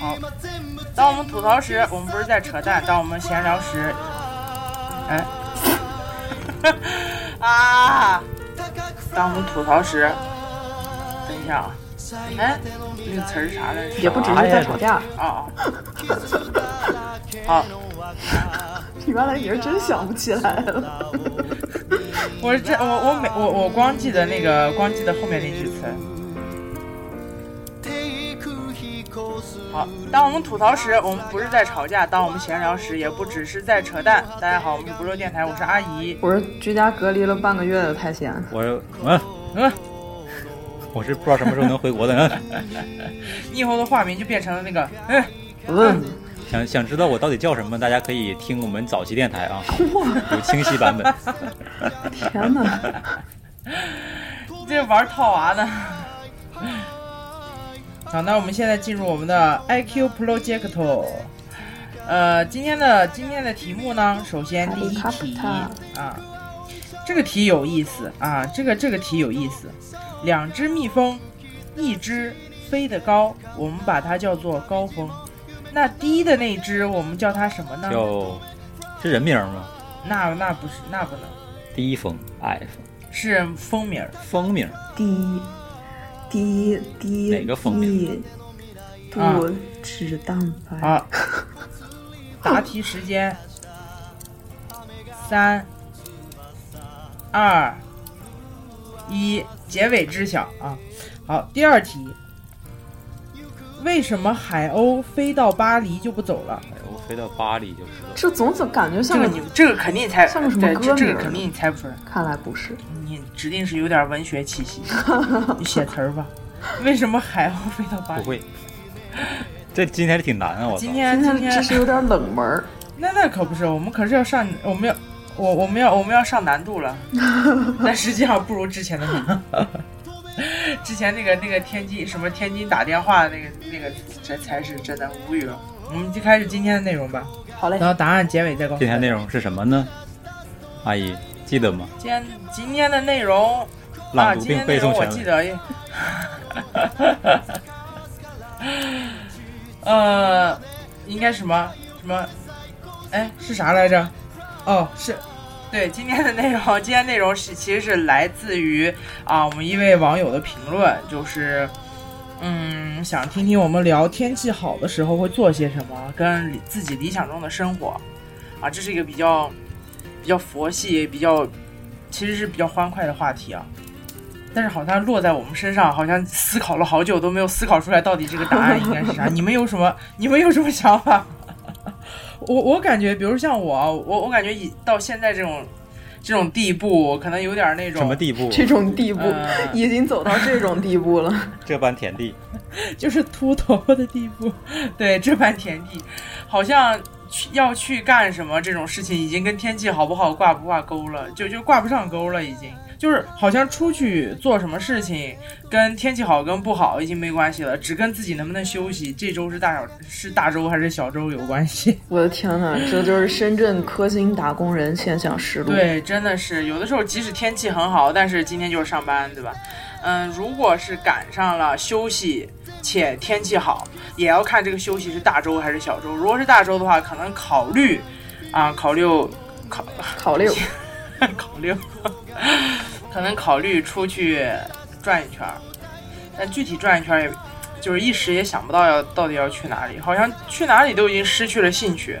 好，当我们吐槽时，我们不是在扯淡；当我们闲聊时，哎，啊！当我们吐槽时，等一下啊，哎，那个词儿是啥来着？也不只是在吵架。啊啊！好，原来你是真想不起来了。我这我我每我我光记得那个光记得后面那句词。好，当我们吐槽时，我们不是在吵架；当我们闲聊时，也不只是在扯淡。大家好，我们是不漏电台，我是阿姨，我是居家隔离了半个月的太闲，我嗯嗯，我是不知道什么时候能回国的。嗯，你以后的化名就变成了那个嗯嗯。想想知道我到底叫什么？大家可以听我们早期电台啊，有清晰版本。天哪，这玩套娃呢？好，那我们现在进入我们的 IQ Project。呃，今天的今天的题目呢，首先第一题啊，这个题有意思啊，这个这个题有意思。两只蜜蜂，一只飞得高，我们把它叫做高峰。那低的那只，我们叫它什么呢？叫是人名吗？那那不是，那不能。低峰矮峰是蜂名，蜂名低。低低哪个蜂蜜？不脂蛋白。好，答题时间，三、二、一，结尾知晓啊！好，第二题，为什么海鸥飞到巴黎就不走了？飞到巴黎就是了。这总怎感觉像这个你这个肯定猜像个什么歌这个肯定你猜不出来。看来不是。你指定是有点文学气息，你写词儿吧。为什么海鸥飞到巴黎？不会，这今天挺难啊！我今天今天这是有点冷门。那那可不是，我们可是要上，我们要我我们要我们要上难度了。但实际上不如之前的难。之前那个那个天津什么天津打电话那个那个这才是真的无语了。我们就开始今天的内容吧。好嘞。然后答案结尾再告诉。今天内容是什么呢？阿姨记得吗？今天今天的内容。朗读并背诵我记得，呃，应该什么什么？哎，是啥来着？哦，是，对，今天的内容，今天内容是其实是来自于啊我们一位网友的评论，就是嗯想听听我们聊天气好的时候会做些什么，跟自己理想中的生活啊，这是一个比较比较佛系、比较其实是比较欢快的话题啊。但是好像落在我们身上，好像思考了好久都没有思考出来到底这个答案应该是啥。你们有什么？你们有什么想法？我我感觉，比如像我，我我感觉以到现在这种这种地步，可能有点那种什么地步？这种地步已经走到这种地步了。这般田地，就是秃头的地步。对，这般田地，好像要去干什么这种事情，已经跟天气好不好挂不挂钩了，就就挂不上钩了，已经。就是好像出去做什么事情，跟天气好跟不好已经没关系了，只跟自己能不能休息，这周是大小是大周还是小周有关系。我的天呐，这就是深圳科兴打工人现象实录。对，真的是有的时候即使天气很好，但是今天就是上班，对吧？嗯，如果是赶上了休息且天气好，也要看这个休息是大周还是小周。如果是大周的话，可能考虑啊，考虑考考虑考虑。可能考虑出去转一圈，但具体转一圈，也就是一时也想不到要到底要去哪里，好像去哪里都已经失去了兴趣。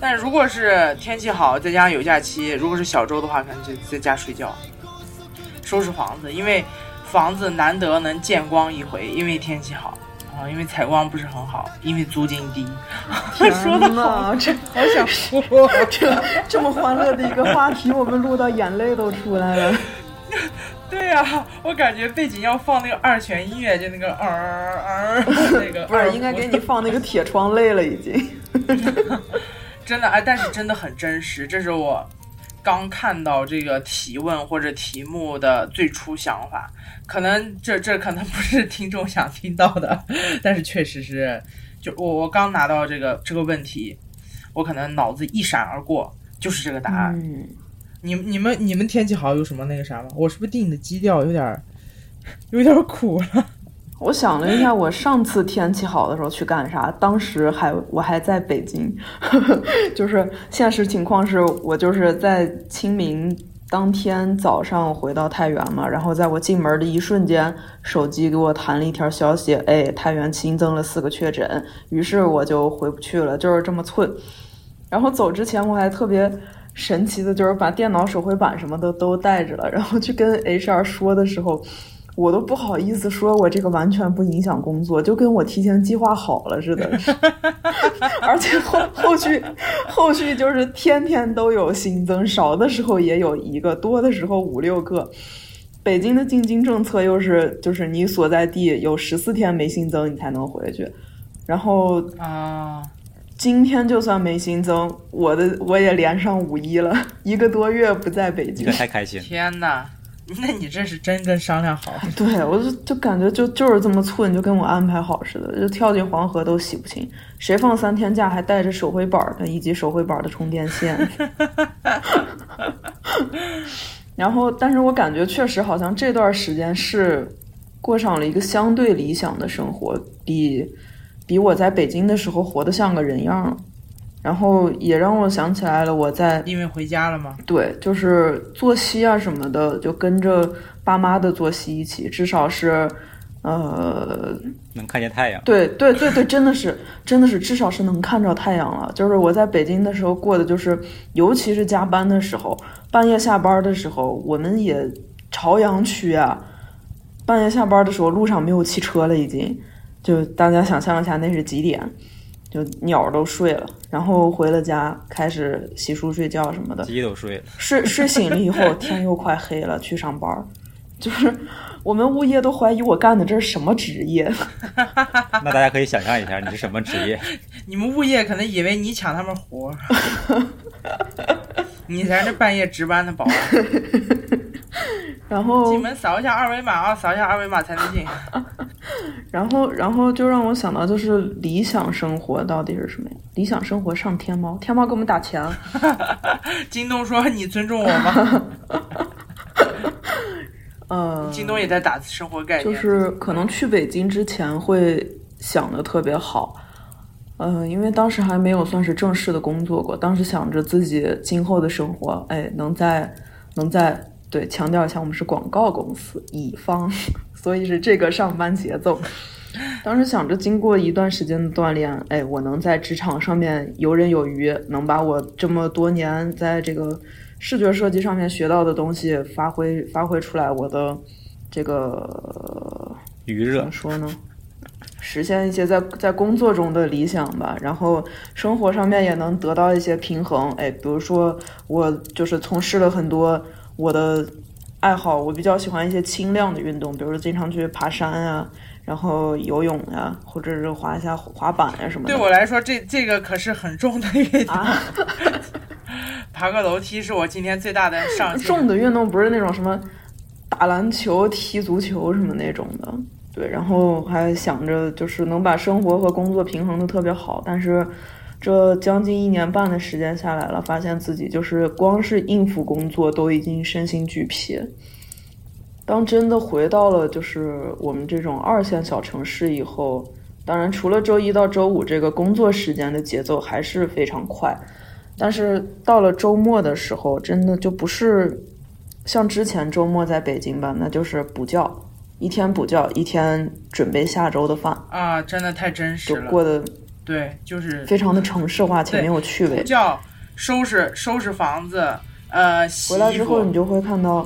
但如果是天气好，再加上有假期，如果是小周的话，可能就在家睡觉，收拾房子，因为房子难得能见光一回，因为天气好啊，因为采光不是很好，因为租金低。说的好，这 好想哭，这 这么欢乐的一个话题，我们录到眼泪都出来了。对呀，我感觉背景要放那个二泉音乐，就那个儿儿 那个。不是，应该给你放那个铁窗泪了，已经。真的哎，但是真的很真实。这是我刚看到这个提问或者题目的最初想法，可能这这可能不是听众想听到的，但是确实是，就我我刚拿到这个这个问题，我可能脑子一闪而过，就是这个答案。你你们你们天气好有什么那个啥吗？我是不是定的基调有点有点苦了？我想了一下，我上次天气好的时候去干啥？当时还我还在北京，就是现实情况是我就是在清明当天早上回到太原嘛，然后在我进门的一瞬间，手机给我弹了一条消息，哎，太原新增了四个确诊，于是我就回不去了，就是这么寸。然后走之前我还特别神奇的，就是把电脑、手绘板什么的都带着了，然后去跟 HR 说的时候。我都不好意思说，我这个完全不影响工作，就跟我提前计划好了似的。而且后后续后续就是天天都有新增，少的时候也有一个，多的时候五六个。北京的进京政策又是，就是你所在地有十四天没新增，你才能回去。然后啊，今天就算没新增，我的我也连上五一了，一个多月不在北京，太开心！天呐！那你这是真跟商量好？对，我就就感觉就就是这么寸，就跟我安排好似的，就跳进黄河都洗不清。谁放三天假还带着手绘板的，以及手绘板的充电线？然后，但是我感觉确实好像这段时间是过上了一个相对理想的生活，比比我在北京的时候活得像个人样了。然后也让我想起来了，我在因为回家了吗？对，就是作息啊什么的，就跟着爸妈的作息一起，至少是，呃，能看见太阳。对对对对，真的是真的是，至少是能看着太阳了。就是我在北京的时候过的，就是尤其是加班的时候，半夜下班的时候，我们也朝阳区啊，半夜下班的时候路上没有汽车了，已经，就大家想象一下那是几点。就鸟都睡了，然后回了家，开始洗漱、睡觉什么的。鸡都睡了。睡睡醒了以后，天又快黑了，去上班。就是我们物业都怀疑我干的这是什么职业。那大家可以想象一下，你是什么职业？你们物业可能以为你抢他们活。你才是半夜值班的保安。然后进门扫一下二维码啊，扫一下二维码才能进。然后，然后就让我想到，就是理想生活到底是什么呀？理想生活上天猫，天猫给我们打钱。京东说你尊重我吗？呃，京东也在打生活概念。就是可能去北京之前会想的特别好，呃，因为当时还没有算是正式的工作过，当时想着自己今后的生活，哎，能在能在。对，强调一下，我们是广告公司，乙方，所以是这个上班节奏。当时想着，经过一段时间的锻炼，哎，我能在职场上面游刃有余，能把我这么多年在这个视觉设计上面学到的东西发挥发挥出来，我的这个余热怎么说呢？实现一些在在工作中的理想吧，然后生活上面也能得到一些平衡。哎，比如说我就是从事了很多。我的爱好，我比较喜欢一些轻量的运动，比如说经常去爬山啊，然后游泳呀，或者是滑一下滑板呀什么的。对我来说，这这个可是很重的运动。爬个楼梯是我今天最大的上限。重的运动不是那种什么打篮球、踢足球什么那种的。对，然后还想着就是能把生活和工作平衡的特别好，但是。这将近一年半的时间下来了，发现自己就是光是应付工作都已经身心俱疲。当真的回到了就是我们这种二线小城市以后，当然除了周一到周五这个工作时间的节奏还是非常快，但是到了周末的时候，真的就不是像之前周末在北京吧，那就是补觉，一天补觉，一天准备下周的饭啊，真的太真实了，过得。对，就是非常的城市化且没有趣味。叫收拾收拾房子，呃，回来之后你就会看到，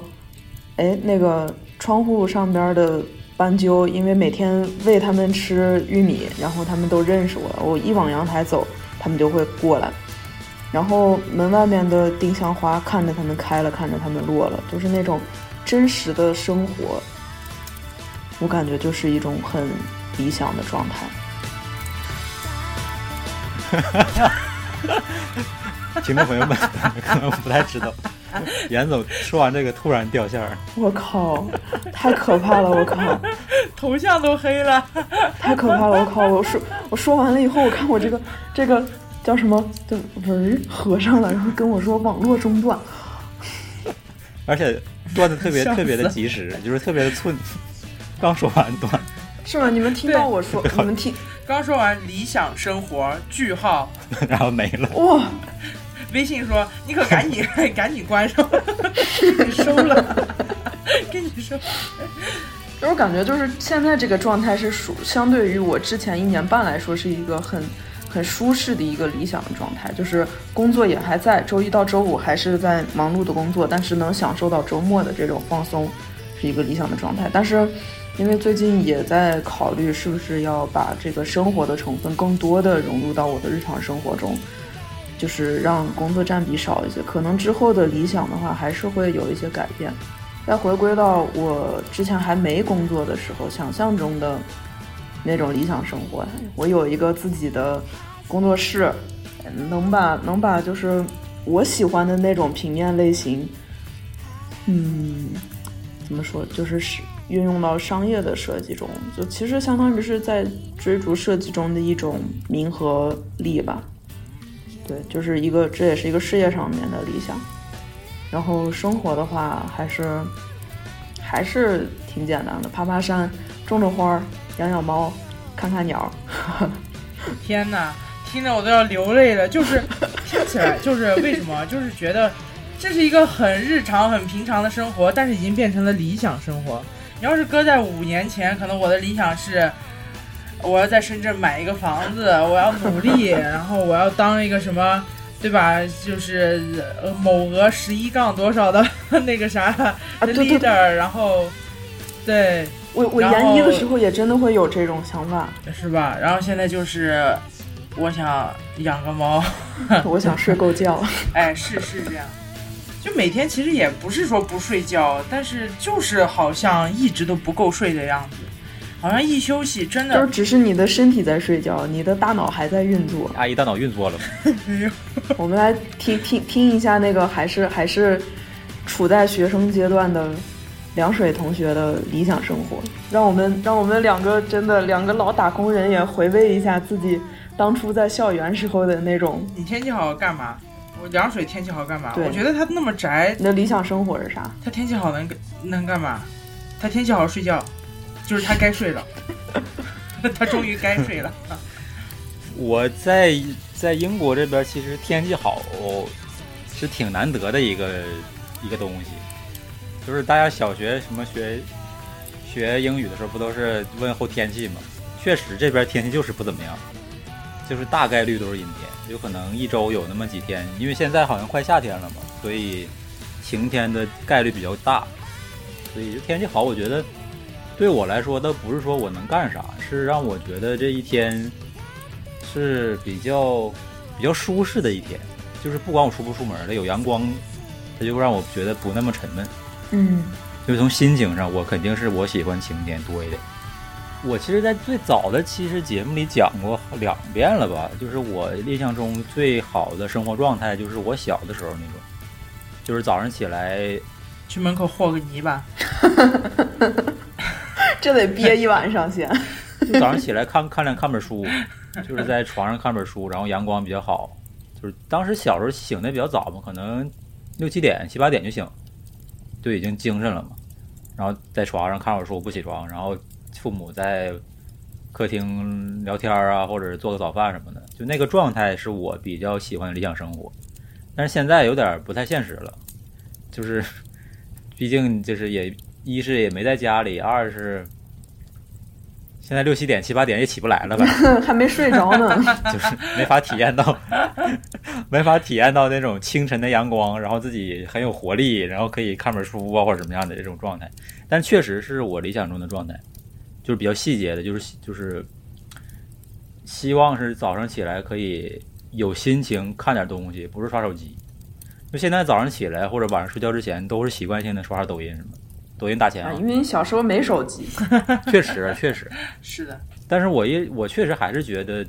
哎，那个窗户上边的斑鸠，因为每天喂它们吃玉米，然后它们都认识我。我一往阳台走，它们就会过来。然后门外面的丁香花，看着它们开了，看着它们落了，就是那种真实的生活。我感觉就是一种很理想的状态。听众朋友们可能不太知道，严总说完这个突然掉线儿，我靠，太可怕了！我靠，头像都黑了，太可怕了！我靠，我说我说完了以后，我看我这个这个叫什么，就文合上了，然后跟我说网络中断，而且断的特别特别的及时，就是特别的寸，刚说完断。是吗？你们听到我说，你们听，刚说完理想生活句号，然后没了。哇，微信说你可赶紧 赶紧关上，给你收了，给你收。就是我感觉就是现在这个状态是属相对于我之前一年半来说是一个很很舒适的一个理想的状态，就是工作也还在，周一到周五还是在忙碌的工作，但是能享受到周末的这种放松，是一个理想的状态。但是因为最近也在考虑是不是要把这个生活的成分更多的融入到我的日常生活中，就是让工作占比少一些。可能之后的理想的话，还是会有一些改变。再回归到我之前还没工作的时候，想象中的那种理想生活，我有一个自己的工作室，能把能把就是我喜欢的那种平面类型，嗯，怎么说，就是是运用到商业的设计中，就其实相当于是在追逐设计中的一种名和利吧。对，就是一个，这也是一个事业上面的理想。然后生活的话，还是还是挺简单的，爬爬山，种种花，养养猫，看看鸟。天哪，听着我都要流泪了。就是听起来，就是为什么？就是觉得这是一个很日常、很平常的生活，但是已经变成了理想生活。你要是搁在五年前，可能我的理想是，我要在深圳买一个房子，我要努力，然后我要当一个什么。对吧？就是呃某额十一杠多少的 那个啥啊，leader，然后，对我我研一的时候也真的会有这种想法，是吧？然后现在就是我想养个猫，我想睡够觉。哎，是是这样，就每天其实也不是说不睡觉，但是就是好像一直都不够睡的样子。好像一休息，真的就只是你的身体在睡觉，你的大脑还在运作。阿姨大脑运作了没有。我们来听听听一下那个还是还是处在学生阶段的凉水同学的理想生活，让我们让我们两个真的两个老打工人也回味一下自己当初在校园时候的那种。你天气好干嘛？凉水天气好干嘛？我觉得他那么宅。你的理想生活是啥？他天气好能能干嘛？他天气好睡觉。就是他该睡了，他终于该睡了。我在在英国这边，其实天气好是挺难得的一个一个东西。就是大家小学什么学学英语的时候，不都是问候天气吗？确实这边天气就是不怎么样，就是大概率都是阴天，有可能一周有那么几天。因为现在好像快夏天了嘛，所以晴天的概率比较大。所以就天气好，我觉得。对我来说，倒不是说我能干啥，是让我觉得这一天是比较比较舒适的一天。就是不管我出不出门的，有阳光，它就让我觉得不那么沉闷。嗯，就是从心情上，我肯定是我喜欢晴天多一点。我其实，在最早的其实节目里讲过两遍了吧？就是我印象中最好的生活状态，就是我小的时候那种，就是早上起来去门口和个泥巴。这得憋一晚上先。就早上起来看看两看本书，就是在床上看本书，然后阳光比较好。就是当时小时候醒的比较早嘛，可能六七点、七八点就醒，就已经精神了嘛。然后在床上看会儿书，不起床，然后父母在客厅聊天啊，或者做个早饭什么的，就那个状态是我比较喜欢的理想生活。但是现在有点不太现实了，就是毕竟就是也。一是也没在家里，二是现在六七点七八点也起不来了吧？还没睡着呢，就是没法体验到，没法体验到那种清晨的阳光，然后自己很有活力，然后可以看本书啊或者什么样的这种状态。但确实是我理想中的状态，就是比较细节的，就是就是希望是早上起来可以有心情看点东西，不是刷手机。就现在早上起来或者晚上睡觉之前，都是习惯性的刷刷抖音什么。抖音打钱啊！因为你小时候没手机，确实确实 是的。但是我一我确实还是觉得，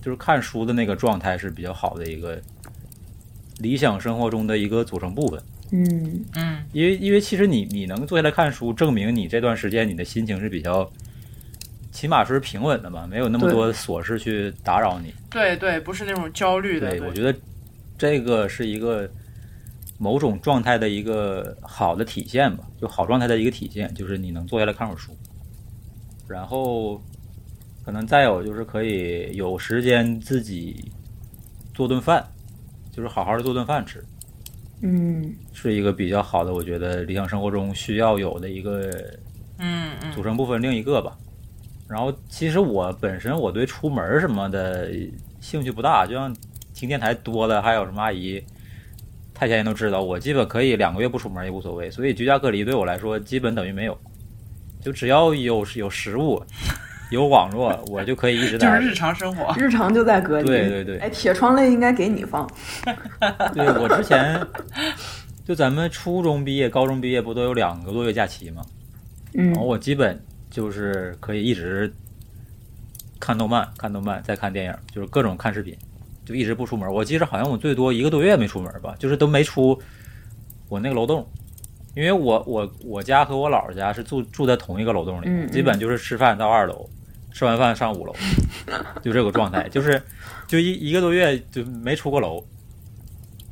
就是看书的那个状态是比较好的一个理想生活中的一个组成部分。嗯嗯，因为因为其实你你能坐下来看书，证明你这段时间你的心情是比较，起码是平稳的嘛，没有那么多琐事去打扰你。对对，不是那种焦虑的。对，我觉得这个是一个。某种状态的一个好的体现吧，就好状态的一个体现，就是你能坐下来看会儿书，然后可能再有就是可以有时间自己做顿饭，就是好好的做顿饭吃，嗯是一个比较好的，我觉得理想生活中需要有的一个嗯嗯组成部分另一个吧。然后其实我本身我对出门什么的兴趣不大，就像听电台多了，还有什么阿姨、太监都知道，我基本可以两个月不出门也无所谓。所以居家隔离对我来说基本等于没有，就只要有有食物、有网络，我就可以一直待着。就是日常生活。日常就在隔离。对对对哎，铁窗泪应该给你放。对我之前就咱们初中毕业、高中毕业不都有两个多月假期吗？嗯然后我基本就是可以一直看动漫、看动漫，再看电影，就是各种看视频，就一直不出门。我记着好像我最多一个多月没出门吧，就是都没出我那个楼栋，因为我我我家和我姥姥家是住住在同一个楼栋里，嗯嗯基本就是吃饭到二楼，吃完饭上五楼，就这个状态，就是就一一个多月就没出过楼，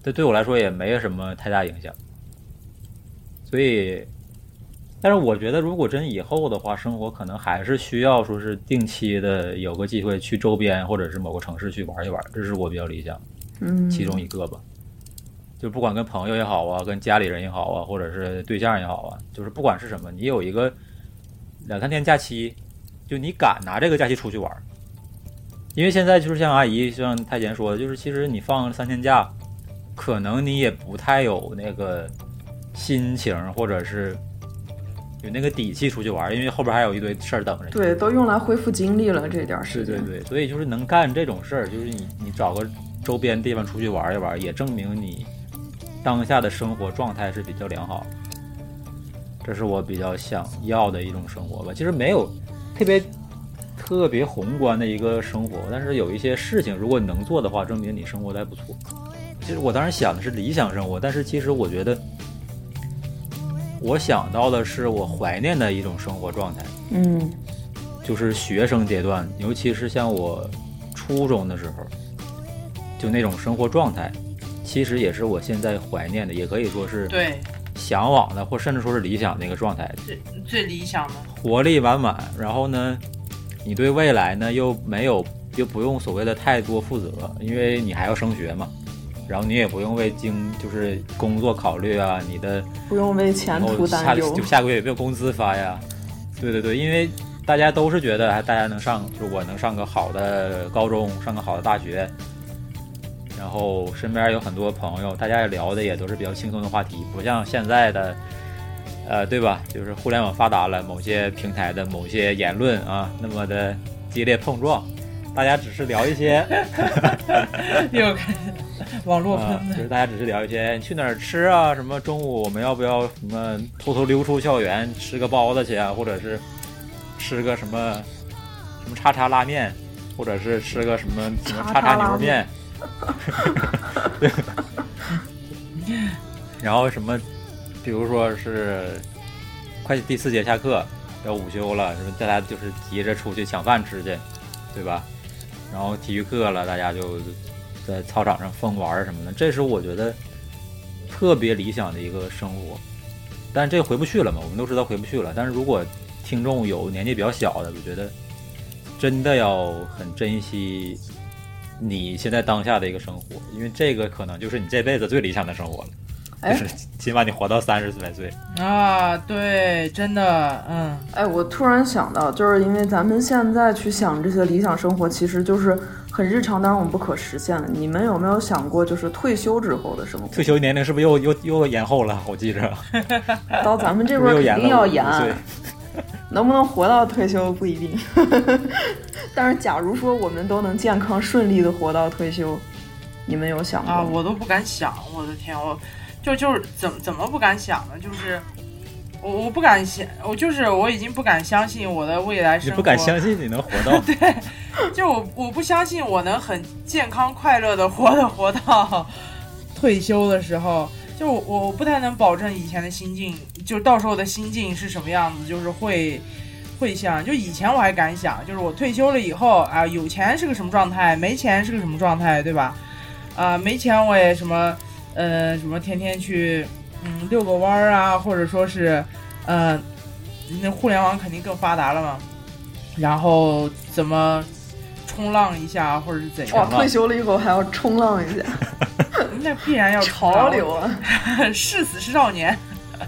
这对我来说也没有什么太大影响，所以。但是我觉得，如果真以后的话，生活可能还是需要说是定期的有个机会去周边或者是某个城市去玩一玩，这是我比较理想嗯，其中一个吧。就不管跟朋友也好啊，跟家里人也好啊，或者是对象也好啊，就是不管是什么，你有一个两三天假期，就你敢拿这个假期出去玩儿。因为现在就是像阿姨像太监说的，就是其实你放三天假，可能你也不太有那个心情或者是有那个底气出去玩儿，因为后边还有一堆事儿等着你。对，都用来恢复精力了。这点儿对时间。对对，所以就是能干这种事儿，就是你你找个周边地方出去玩一玩，也证明你当下的生活状态是比较良好。这是我比较想要的一种生活吧。其实没有特别特别宏观的一个生活，但是有一些事情，如果你能做的话，证明你生活的还不错。其实我当时想的是理想生活，但是其实我觉得，我想到的是我怀念的一种生活状态。嗯就是学生阶段，尤其是像我初中的时候，就那种生活状态，其实也是我现在怀念的，也可以说是对，向往的，或甚至说是理想的一个状态。最最理想的。活力满满，然后呢，你对未来呢又没有又不用所谓的太多负责，因为你还要升学嘛，然后你也不用为经就是工作考虑啊，你的不用为前途担忧下就。下个月有没有工资发呀？对对对，因为大家都是觉得，哎，大家能上，就我能上个好的高中，上个好的大学，然后身边有很多朋友，大家也聊的也都是比较轻松的话题，不像现在的，呃，对吧？就是互联网发达了，某些平台的某些言论啊，那么的激烈碰撞，大家只是聊一些。又开始网络啊，喷的。就是大家只是聊一些你去哪儿吃啊，什么中午我们要不要什么偷偷溜出校园吃个包子去啊，或者是吃个什么什么叉叉拉面，或者是吃个什么什么叉叉牛肉面，对，然后什么，比如说是快第四节下课要午休了，什么大家就是急着出去抢饭吃去，对吧？然后体育课了，大家就在操场上疯玩什么的，这是我觉得特别理想的一个生活。但这回不去了嘛，我们都知道回不去了。但是如果听众有年纪比较小的，我觉得真的要很珍惜你现在当下的一个生活，因为这个可能就是你这辈子最理想的生活了。哎就是起码你活到三十来岁，啊，对，真的，嗯，哎，我突然想到，就是因为咱们现在去想这些理想生活，其实就是很日常，当然我们不可实现了。你们有没有想过，就是退休之后的生活？退休年龄是不是又又又延后了？我记着，到咱们这边肯定要延岁延，能不能活到退休不一定。但是，假如说我们都能健康顺利的活到退休，你们有想过啊，吗？我都不敢想，我的天，我就就是怎么怎么不敢想呢？就是我我不敢想，我就是我已经不敢相信我的未来生活，你不敢相信你能活到 对就我我不相信我能很健康快乐的活的活到退休的时候，就我我不太能保证以前的心境，就到时候的心境是什么样子，就是会会想就以前我还敢想，就是我退休了以后啊，有钱是个什么状态，没钱是个什么状态，对吧？啊，没钱我也什么呃什么天天去嗯遛个弯儿啊，或者说是呃那互联网肯定更发达了嘛。然后怎么冲浪一下，或者是怎样哇，样？退休了以后还要冲浪一下，那必然要潮流啊！誓死是少年，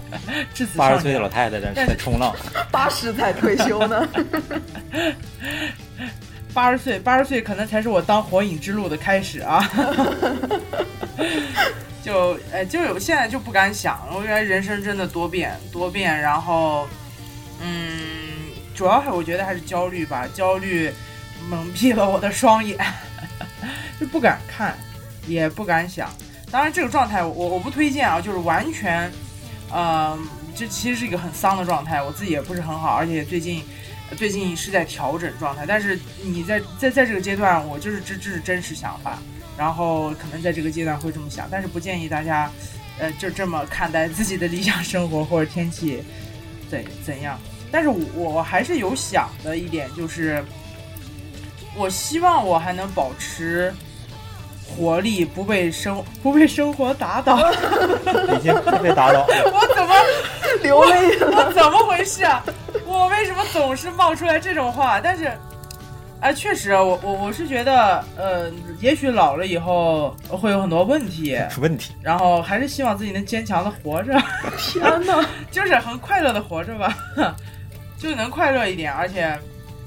至死八十岁的老太太在在冲浪，八十才退休呢。八十岁，八十岁可能才是我当火影之路的开始啊！就哎，就有现在就不敢想了。我觉得人生真的多变多变，然后嗯，主要还我觉得还是焦虑吧，焦虑蒙蔽了我的双眼，就不敢看，也不敢想。当然，这个状态我我不推荐啊，就是完全，呃，这其实是一个很丧的状态，我自己也不是很好，而且最近。最近是在调整状态，但是你在在在这个阶段，我就是这这是真实想法，然后可能在这个阶段会这么想，但是不建议大家，呃，就这么看待自己的理想生活或者天气怎怎样。但是我我还是有想的一点，就是我希望我还能保持活力，不被生不被生活打倒。已经快被打倒了。我怎么流泪了。我怎么回事啊？我为什么总是冒出来这种话？但是，哎，确实，我我我是觉得，呃，也许老了以后会有很多问题，出问题，然后还是希望自己能坚强的活着，天哪！就是很快乐的活着吧，就能快乐一点，而且。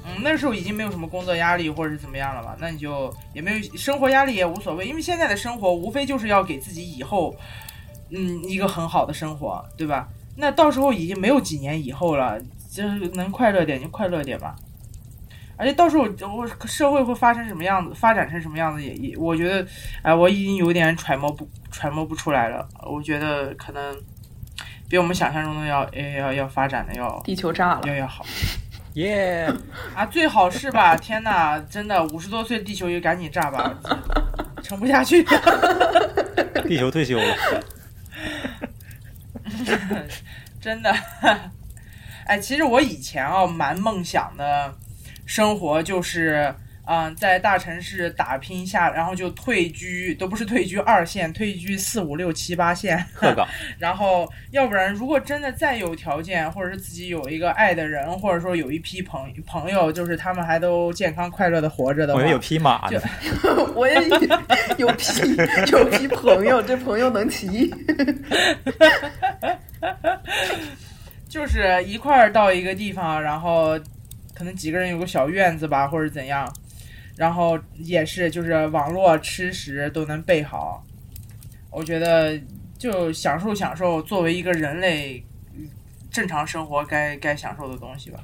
嗯，那时候已经没有什么工作压力或者是怎么样了吧，那你就也没有生活压力也无所谓，因为现在的生活无非就是要给自己以后，嗯，一个很好的生活，对吧？那到时候已经没有几年以后了，就是能快乐点就快乐点吧。而且到时候我社会会发生什么样子，发展成什么样子也也，我觉得，哎、我已经有点揣摩不揣摩不出来了。我觉得可能比我们想象中的要要要要发展的要地球炸了，要要好。耶！啊，最好是吧？天哪，真的，五十多岁地球也赶紧炸吧，撑不下去。地球退休了，真的。哎，其实我以前啊，蛮梦想的生活就是，嗯、在大城市打拼下，然后就退居，都不是退居二线，退居四五六七八线。然后，要不然如果真的再有条件，或者是自己有一个爱的人，或者说有一批朋朋友，就是他们还都健康快乐的活着的话，我也有匹马呢。我也有有批有匹朋友，这朋友能骑。就是一块儿到一个地方，然后可能几个人有个小院子吧，或者怎样，然后也是就是网络吃食都能备好。我觉得就享受享受作为一个人类正常生活该该享受的东西吧，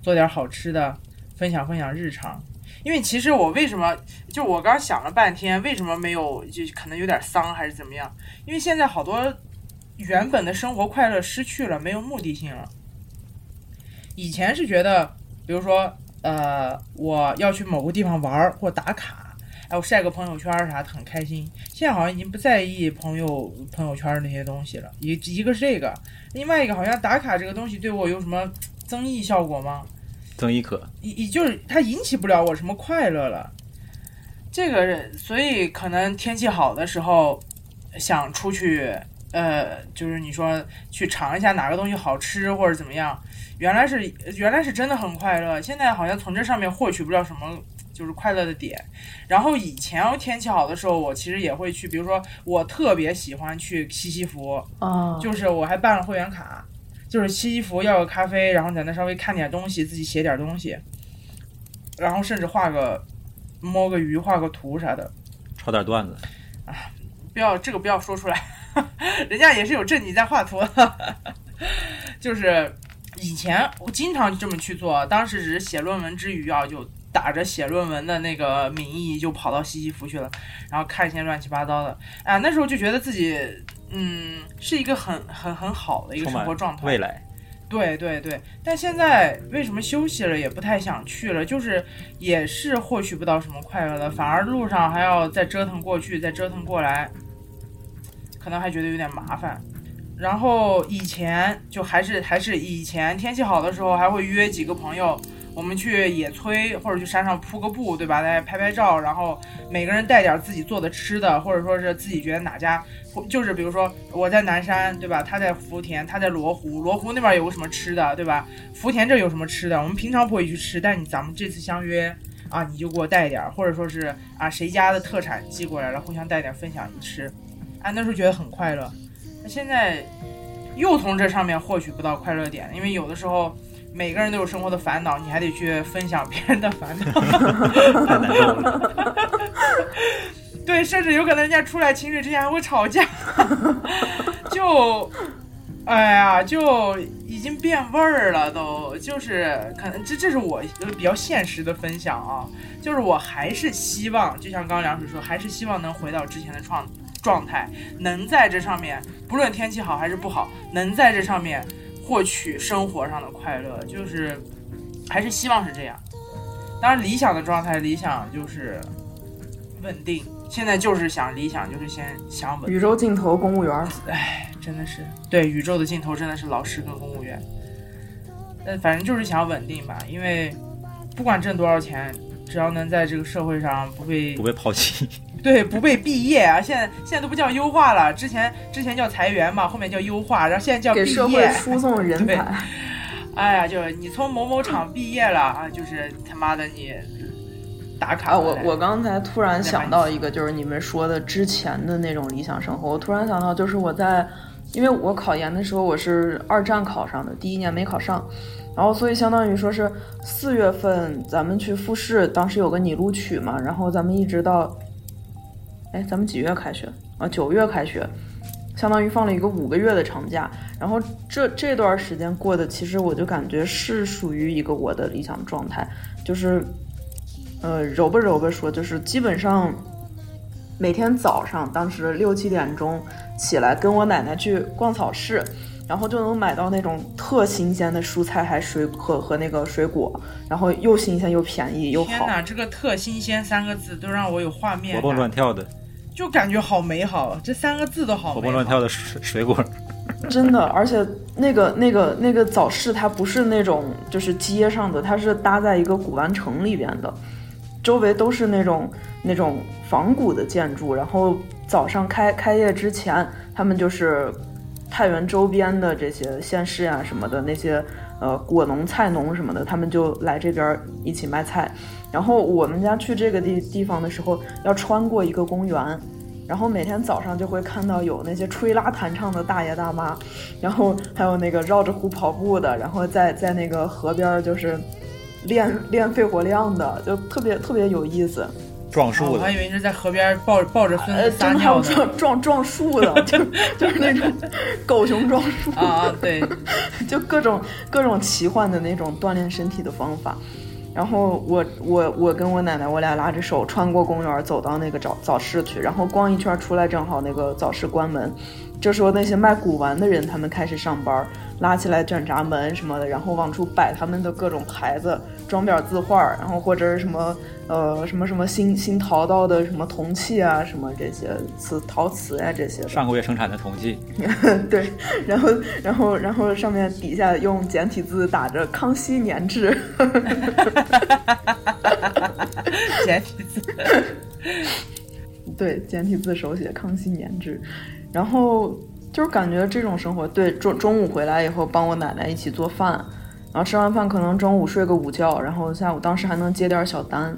做点好吃的，分享分享日常。因为其实我为什么就我刚想了半天，为什么没有就可能有点丧还是怎么样？因为现在好多原本的生活快乐失去了，没有目的性了。以前是觉得，比如说，呃，我要去某个地方玩儿或打卡，哎，我晒个朋友圈儿啥的很开心。现在好像已经不在意朋友朋友圈儿那些东西了。一一个是这个，另外一个好像打卡这个东西对我有什么增益效果吗？增益可，也也就是它引起不了我什么快乐了。这个，所以可能天气好的时候想出去，呃，就是你说去尝一下哪个东西好吃或者怎么样，原来是原来是真的很快乐，现在好像从这上面获取不了什么就是快乐的点。然后以前天气好的时候，我其实也会去，比如说我特别喜欢去西西弗，啊，就是我还办了会员卡，就是西西弗要个咖啡，然后在那稍微看点东西，自己写点东西，然后甚至画个摸个鱼、画个图啥的。抄点段子啊，不要这个不要说出来，人家也是有正经在画图的。就是以前我经常这么去做，当时只是写论文之余啊，就打着写论文的那个名义就跑到西西弗去了，然后看一些乱七八糟的。啊，那时候就觉得自己嗯是一个很很很好的一个生活状态。未来对对对，但现在为什么休息了也不太想去了？就是也是获取不到什么快乐的，反而路上还要再折腾过去，再折腾过来，可能还觉得有点麻烦。然后以前就还是还是以前天气好的时候，还会约几个朋友我们去野炊或者去山上铺个布，对吧？大家拍拍照，然后每个人带点自己做的吃的，或者说是自己觉得哪家，就是比如说我在南山，对吧？他在福田，他在罗湖，罗湖那边有个什么吃的，对吧？福田这有什么吃的？我们平常不会去吃，但你咱们这次相约啊，你就给我带点儿，或者说是啊谁家的特产寄过来了，互相带点分享一吃，啊那时候觉得很快乐。那现在又从这上面获取不到快乐点，因为有的时候。每个人都有生活的烦恼，你还得去分享别人的烦恼，太难受了。对，甚至有可能人家出来情侣之间还会吵架，就，哎呀，就已经变味儿了，都就是可能这这是我比较现实的分享啊，就是我还是希望，就像刚刚梁水说，还是希望能回到之前的状状态，能在这上面，不论天气好还是不好，能在这上面。获取生活上的快乐，就是还是希望是这样。当然，理想的状态，理想就是稳定。现在就是想理想，就是先想稳。宇宙尽头，公务员。哎，真的是对宇宙的尽头，真的是老师跟公务员。呃，反正就是想稳定吧，因为不管挣多少钱，只要能在这个社会上不被不被抛弃。对，不被毕业啊！现在现在都不叫优化了，之前之前叫裁员嘛，后面叫优化，然后现在叫给社会输送人 才。哎呀，就是你从某某厂毕业了啊，就是他妈的你打卡。我我刚才突然想到一个，就是你们说的之前的那种理想生活。我突然想到，就是我在，因为我考研的时候我是二战考上的，第一年没考上，然后所以相当于说是四月份咱们去复试，当时有个拟录取嘛，然后咱们一直到。哎，咱们几月开学啊？九月开学，相当于放了一个五个月的长假。然后这这段时间过的，其实我就感觉是属于一个我的理想状态，就是，呃，揉吧揉吧说，就是基本上每天早上，当时六七点钟起来，跟我奶奶去逛早市，然后就能买到那种特新鲜的蔬菜，还水和和那个水果，然后又新鲜又便宜又好。天哪，这个“特新鲜”三个字都让我有画面，活蹦乱跳的。就感觉好美好，这三个字都好。活蹦乱跳的水水果，真的，而且那个那个那个早市，它不是那种就是街上的，它是搭在一个古玩城里边的，周围都是那种那种仿古的建筑。然后早上开开业之前，他们就是太原周边的这些县市呀什么的那些呃果农、菜农什么的，他们就来这边一起卖菜。然后我们家去这个地地方的时候，要穿过一个公园，然后每天早上就会看到有那些吹拉弹唱的大爷大妈，然后还有那个绕着湖跑步的，然后在在那个河边就是练练肺活量的，就特别特别有意思。撞树的，我还以为是在河边抱抱着孙子撒尿的。撞撞撞树的，就 就是那种狗熊撞树啊，对，就各种各种奇幻的那种锻炼身体的方法。然后我我我跟我奶奶，我俩拉着手穿过公园，走到那个早早市去，然后逛一圈出来，正好那个早市关门。这时候那些卖古玩的人，他们开始上班，拉起来卷闸门什么的，然后往出摆他们的各种牌子、装裱字画，然后或者是什么。呃，什么什么新新淘到的什么铜器啊，什么这些瓷陶瓷呀，这些上个月生产的铜器，对，然后然后然后上面底下用简体字打着“康熙年制”，简体字，对，简体字手写“康熙年制”，然后就是感觉这种生活，对中中午回来以后帮我奶奶一起做饭。然后吃完饭可能中午睡个午觉，然后下午当时还能接点小单，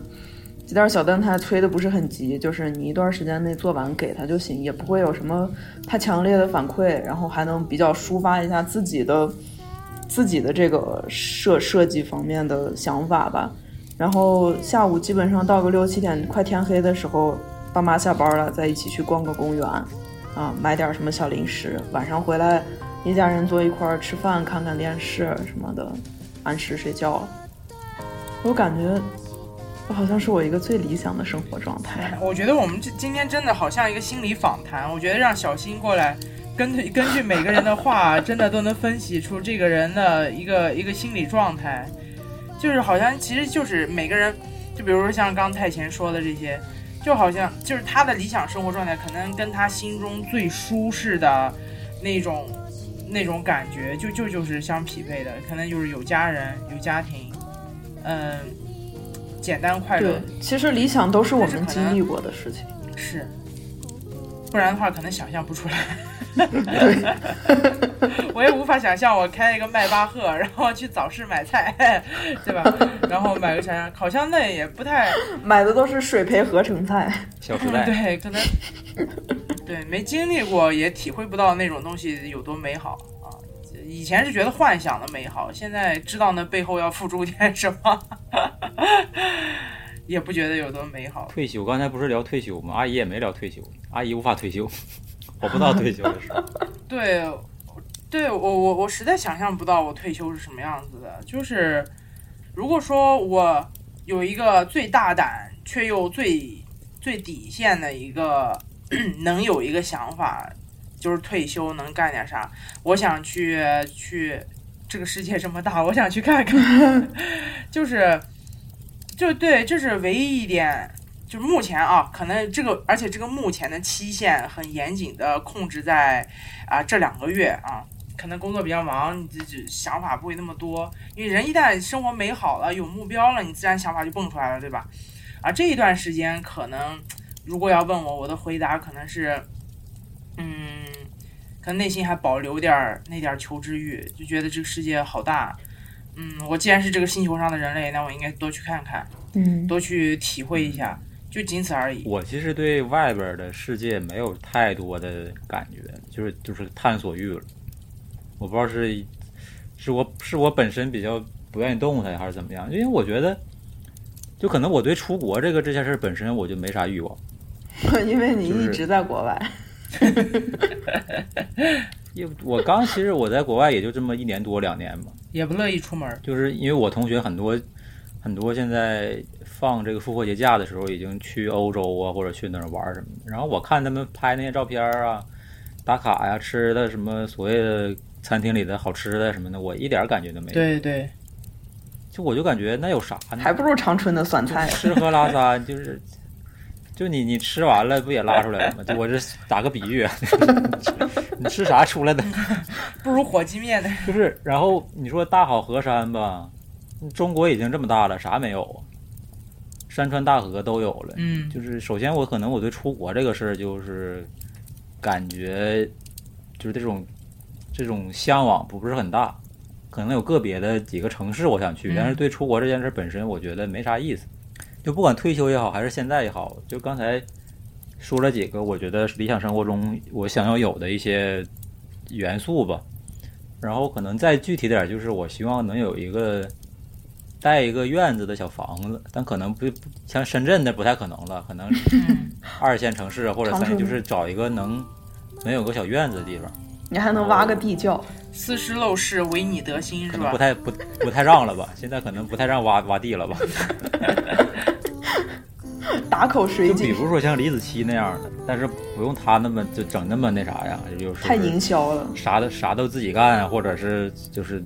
接点小单他催的不是很急，就是你一段时间内做完给他就行，也不会有什么太强烈的反馈，然后还能比较抒发一下自己的自己的这个设设计方面的想法吧。然后下午基本上到个六七点快天黑的时候，爸妈下班了，再一起去逛个公园，啊，买点什么小零食，晚上回来。一家人坐一块儿吃饭、看看电视什么的，按时睡觉。我感觉，我好像是我一个最理想的生活状态。我觉得我们这今天真的好像一个心理访谈。我觉得让小新过来，根据根据每个人的话，真的都能分析出这个人的一个一个心理状态。就是好像其实就是每个人，就比如说像刚太前说的这些，就好像就是他的理想生活状态，可能跟他心中最舒适的那种。那种感觉就就就是相匹配的，可能就是有家人有家庭，嗯，简单快乐对，其实理想都是我们经历过的事情。是，不然的话可能想象不出来。我也无法想象我开一个迈巴赫，然后去早市买菜，对吧？然后买个啥烤箱，那也不太买的都是水培合成菜。嗯，小时代，对，可能对没经历过，也体会不到那种东西有多美好啊。以前是觉得幻想的美好，现在知道那背后要付出点什么，也不觉得有多美好。退休，刚才不是聊退休吗？阿姨也没聊退休，阿姨无法退休，我不知道退休的事。对，对我我我实在想象不到我退休是什么样子的。就是如果说我有一个最大胆却又最最底线的一个 能有一个想法，就是退休能干点啥？我想去去这个世界这么大，我想去看看。就是就对，这是唯一一点。就是目前啊，可能这个，而且这个目前的期限很严谨的控制在啊这两个月啊，可能工作比较忙，你这这想法不会那么多。因为人一旦生活美好了，有目标了，你自然想法就蹦出来了，对吧？啊，这一段时间可能，如果要问我，我的回答可能是，嗯，可能内心还保留点儿那点儿求知欲，就觉得这个世界好大。嗯，我既然是这个星球上的人类，那我应该多去看看，嗯，多去体会一下，就仅此而已。我其实对外边的世界没有太多的感觉，就是就是探索欲了。我不知道是是我是我本身比较不愿意动弹，还是怎么样？因为我觉得，就可能我对出国这个这件事本身我就没啥欲望。因为你一直在国外。因为我刚其实我在国外也就这么一年多两年嘛，也不乐意出门。就是因为我同学很多很多现在放这个复活节假的时候，已经去欧洲啊，或者去那儿玩儿什么的。然后我看他们拍那些照片儿啊、打卡呀、吃的什么所谓的餐厅里的好吃的什么的，我一点儿感觉都没有。对对，就我就感觉那有啥呢？还不如长春的酸菜。吃喝拉撒，就是就你你吃完了不也拉出来了吗？就我这打个比喻啊，你吃啥出来的？不如火鸡面的。就是，然后你说大好河山吧，中国已经这么大了，啥没有？山川大河都有了。嗯，就是首先我可能我对出国这个事儿就是感觉就是这种这种向往不是很大，可能有个别的几个城市我想去，嗯但是对出国这件事本身我觉得没啥意思。就不管退休也好，还是现在也好，就刚才说了几个我觉得理想生活中我想要有的一些元素吧。然后可能再具体点儿，就是我希望能有一个带一个院子的小房子，但可能不不像深圳的不太可能了，可能嗯二线城市或者三线，就是找一个能能有个小院子的地方，你还能挖个地窖，斯施陋室，唯你得心，是吧可能不？太不不太让了吧？现在可能不太让挖挖地了吧？打口水就比，如说像李子柒那样的，但是不用他那么就整那么那啥呀，就是太营销了。啥都啥都自己干，或者是就是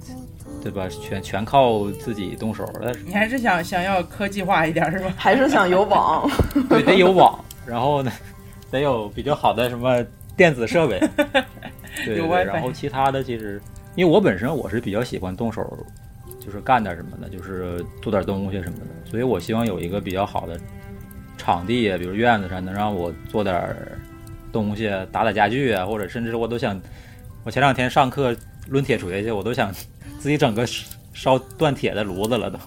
对吧？全全靠自己动手，但是你还是想想要科技化一点，是吧？还是想有网，对得有网，然后呢得有比较好的什么电子设备，对对有对，然后其他的其实因为我本身我是比较喜欢动手，就是干点什么的，就是做点东西什么的，所以我希望有一个比较好的场地，比如院子上能让我做点儿东西，打打家具啊，或者甚至我都想，我前两天上课抡铁锤去，我都想自己整个烧锻铁的炉子了都，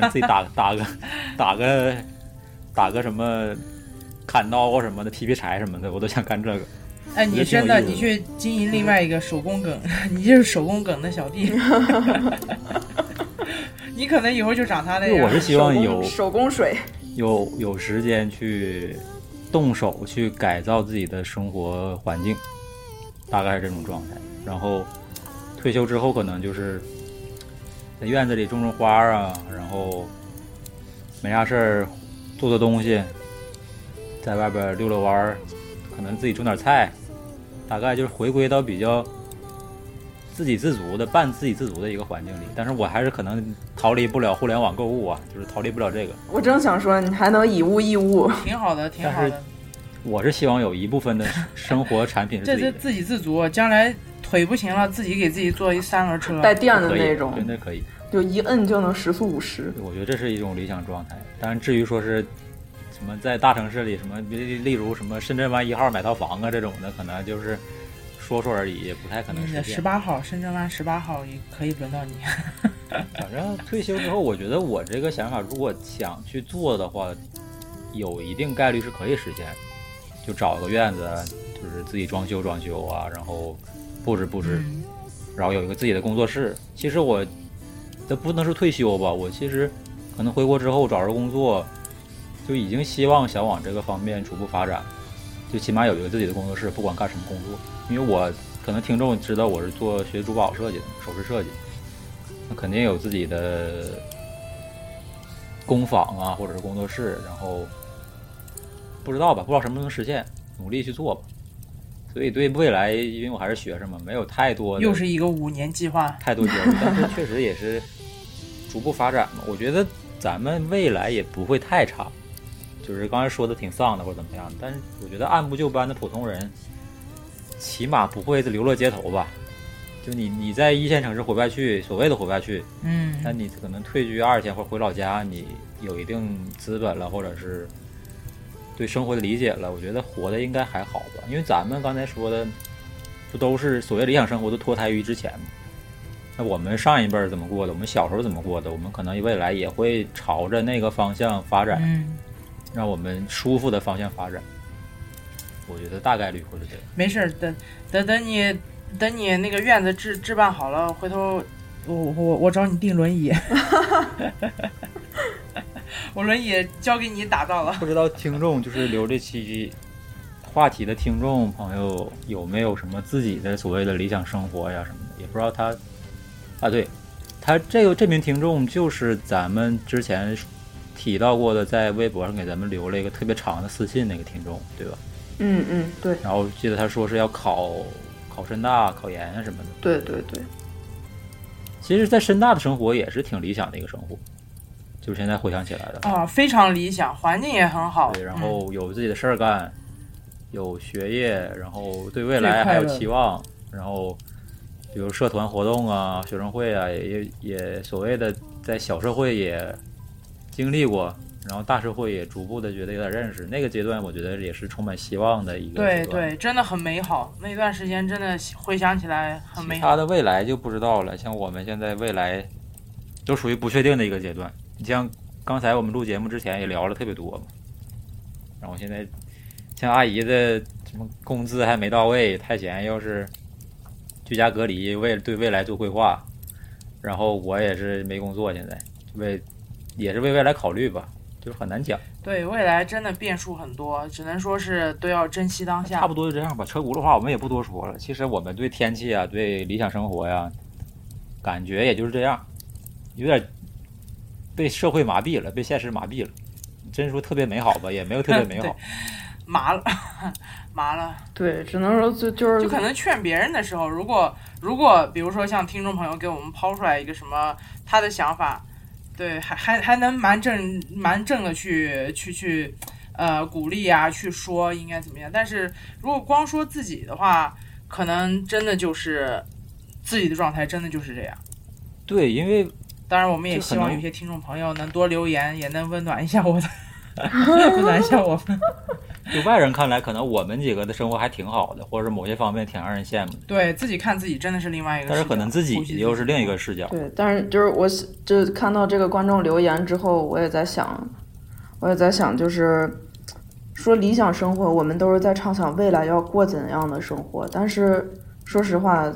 自己打打个打个打个什么砍刀啊什么的，劈劈柴什么的，我都想干这个。哎，你真的，你去经营另外一个手工梗，你就是手工梗的小弟。你可能以后就长他那样。我是希望手工有手工水，有有时间去动手去改造自己的生活环境，大概是这种状态。然后退休之后，可能就是在院子里种种花啊，然后没啥事儿做做东西，在外边溜溜弯儿，可能自己种点菜，大概就是回归到比较自给自足的、半自给自足的一个环境里。但是我还是可能逃离不了互联网购物啊，就是逃离不了这个。我正想说，你还能以物易物，挺好的，挺好的。我是希望有一部分的生活产品是自己的，这是自给自足，将来腿不行了，自己给自己做一三轮车。带电的那种。真的可以。就一摁就能时速五十。我觉得这是一种理想状态。但是至于说是什么在大城市里什么，例例如什么深圳湾一号买套房啊这种的，可能就是说说而已，也不太可能实现。十八号深圳湾十八号也可以轮到你。反正退休之后，我觉得我这个想法，如果想去做的话，有一定概率是可以实现。就找个院子，就是自己装修装修啊，然后布置布置，然后有一个自己的工作室。其实我，这不能说退休吧，我其实可能回国之后找着工作，就已经希望想往这个方面逐步发展。就起码有一个自己的工作室，不管干什么工作。因为我可能听众知道我是做学珠宝设计的，首饰设计。那肯定有自己的工坊啊，或者是工作室，然后不知道吧，不知道什么时候能实现，努力去做吧。所以对未来，因为我还是学生嘛，没有太多的，又是一个五年计划，太多焦虑，但是确实也是逐步发展嘛。我觉得咱们未来也不会太差，就是刚才说的挺丧的或者怎么样，但是我觉得按部就班的普通人，起码不会流落街头吧。就你你在一线城市活不下去，所谓的活不下去，嗯，那你可能退居二线或者回老家，你有一定资本了，或者是对生活的理解了，我觉得活的应该还好吧。因为咱们刚才说的，不都是所谓理想生活都脱胎于之前吗？那我们上一辈儿怎么过的？我们小时候怎么过的？我们可能未来也会朝着那个方向发展，让我们舒服的方向发展。我觉得大概率会是这样。没事，等等等你。等你那个院子置置办好了，回头我我我找你订轮椅，我轮椅交给你打造了。不知道听众就是留这期话题的听众朋友有没有什么自己的所谓的理想生活呀什么的？也不知道他啊，对他这个这名听众就是咱们之前提到过的，在微博上给咱们留了一个特别长的私信那个听众，对吧？嗯嗯，对。然后记得他说是要考。考深大、考研啊什么的。对对对，其实，在深大的生活也是挺理想的一个生活，就是现在回想起来的啊，非常理想，环境也很好。对，然后有自己的事儿干，有学业，然后对未来还有期望，然后比如社团活动啊、学生会啊，也也所谓的在小社会也经历过。然后大社会也逐步的觉得有点认识，那个阶段我觉得也是充满希望的一个对对，真的很美好。那段时间真的回想起来很美好。他的未来就不知道了，像我们现在未来都属于不确定的一个阶段。你像刚才我们录节目之前也聊了特别多嘛，然后现在像阿姨的什么工资还没到位，太闲又是居家隔离，为对未来做规划，然后我也是没工作，现在为也是为未来考虑吧。就是很难讲，对未来真的变数很多，只能说是都要珍惜当下。差不多就这样吧，车轱辘话我们也不多说了。其实我们对天气啊，对理想生活呀，感觉也就是这样，有点被社会麻痹了，被现实麻痹了。真说特别美好吧，也没有特别 美好，麻了，麻了。对，只能说就就是就可能劝别人的时候，如果如果比如说像听众朋友给我们抛出来一个什么他的想法。对，还还还能蛮正蛮正的去去去，呃，鼓励啊，去说应该怎么样。但是如果光说自己的话，可能真的就是自己的状态真的就是这样。对，因为当然我们也希望有些听众朋友能多留言，也能温暖一下我的，温暖一下我们。就外人看来，可能我们几个的生活还挺好的，或者某些方面挺让人羡慕的。对自己看自己真的是另外一个，但是可能自己又是另一个视角。对，但是就是我就看到这个观众留言之后，我也在想，我也在想，就是说理想生活，我们都是在畅想未来要过怎样的生活。但是说实话，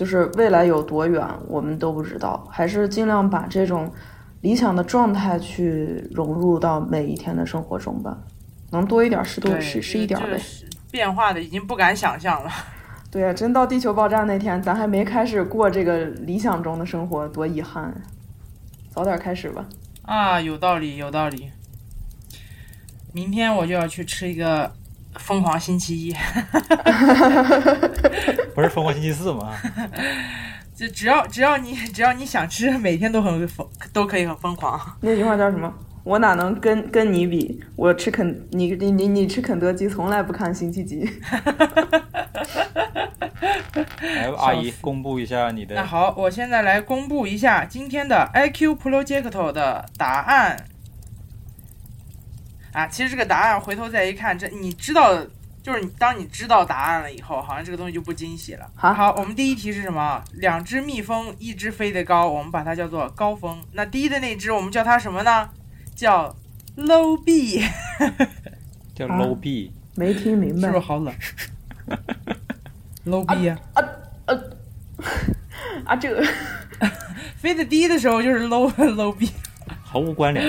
就是未来有多远，我们都不知道。还是尽量把这种理想的状态去融入到每一天的生活中吧。能多一点是多是是一点呗，变化的已经不敢想象了。对呀，真到地球爆炸那天，咱还没开始过这个理想中的生活，多遗憾！早点开始吧。啊，有道理，有道理。明天我就要去吃一个疯狂星期一。不是疯狂星期四吗？就只要只要你只要你想吃，每天都很疯，都可以很疯狂。那句话叫什么？我哪能跟跟你比？我吃肯你你你你吃肯德基从来不看星期几。来，阿姨公布一下你的。那好，我现在来公布一下今天的 IQ Project 的答案。啊，其实这个答案回头再一看，这你知道，就是你当你知道答案了以后，好像这个东西就不惊喜了。好好，我们第一题是什么？两只蜜蜂，一只飞得高，我们把它叫做高峰。那低的那只，我们叫它什么呢？叫 low bee，叫啊 low B，没听明白是不是好冷？low bee 呀、啊，这个 飞得低的时候就是 low low bee。毫无关联，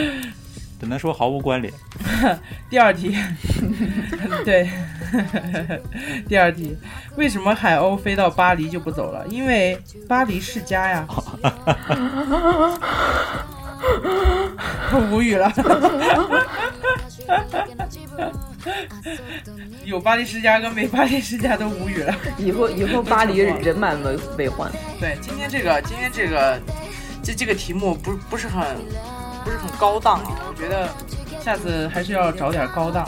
只能说毫无关联。第二题，对，第二题，为什么海鸥飞到巴黎就不走了？因为巴黎世家呀。我无语了，有巴黎世家跟没巴黎世家都无语了。以后以后巴黎人满为为患。对，今天这个今天这个这这个题目不不是很不是很高档啊，我觉得下次还是要找点高档。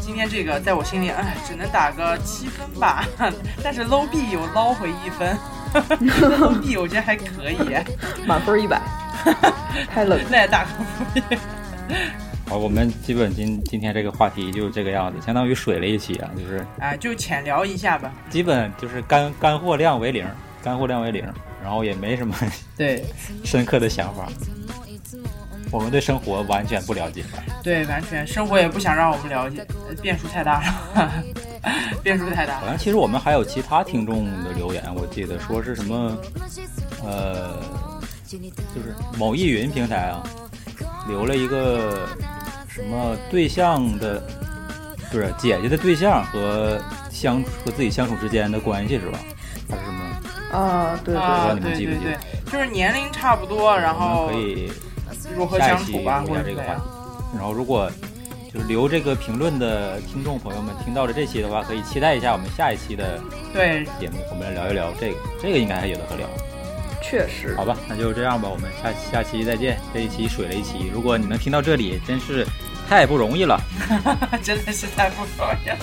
今天这个在我心里，哎，只能打个七分吧。但是 low B 有捞回一分，low B 我觉得还可以，满分一百，太冷。那也大可不必。好，我们基本今今天这个话题就是这个样子，相当于水了一期啊，就是啊，就浅聊一下吧。基本就是干干货量为零，干货量为零，然后也没什么对 深刻的想法。我们对生活完全不了解，对，完全生活也不想让我们了解，呃变数太大了，变数太大了。好像其实我们还有其他听众的留言，我记得说是什么，呃，就是某易云平台啊，留了一个什么对象的，不是姐姐的对象和相和自己相处之间的关系是吧？还是什么？啊，对对啊，你们记不记对对对，就是年龄差不多，然后可以如何下一期相处吧，或者怎样一下这个话题。然后如果就是留这个评论的听众朋友们听到了这期的话，可以期待一下我们下一期的对，节目，我们来聊一聊这个，这个应该还有的可聊。确实好吧，那就这样吧，我们下下期再见。这一期水了一期，如果你能听到这里，真是太不容易了。真的是太不容易了，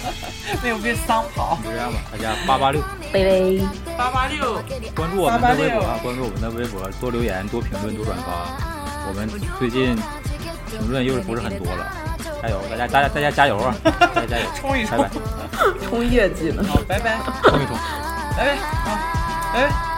没有被桑跑。就这样吧，大家八八六 拜拜。八八六，关注我们的微博啊，关注我们的微博，多留言、多评论、多转发。我们最近评论又是不是很多了，加油！大家大家大家加油啊！大家加油！冲一冲拜拜，冲业绩呢。好，拜拜，冲一冲！拜拜，好，拜拜。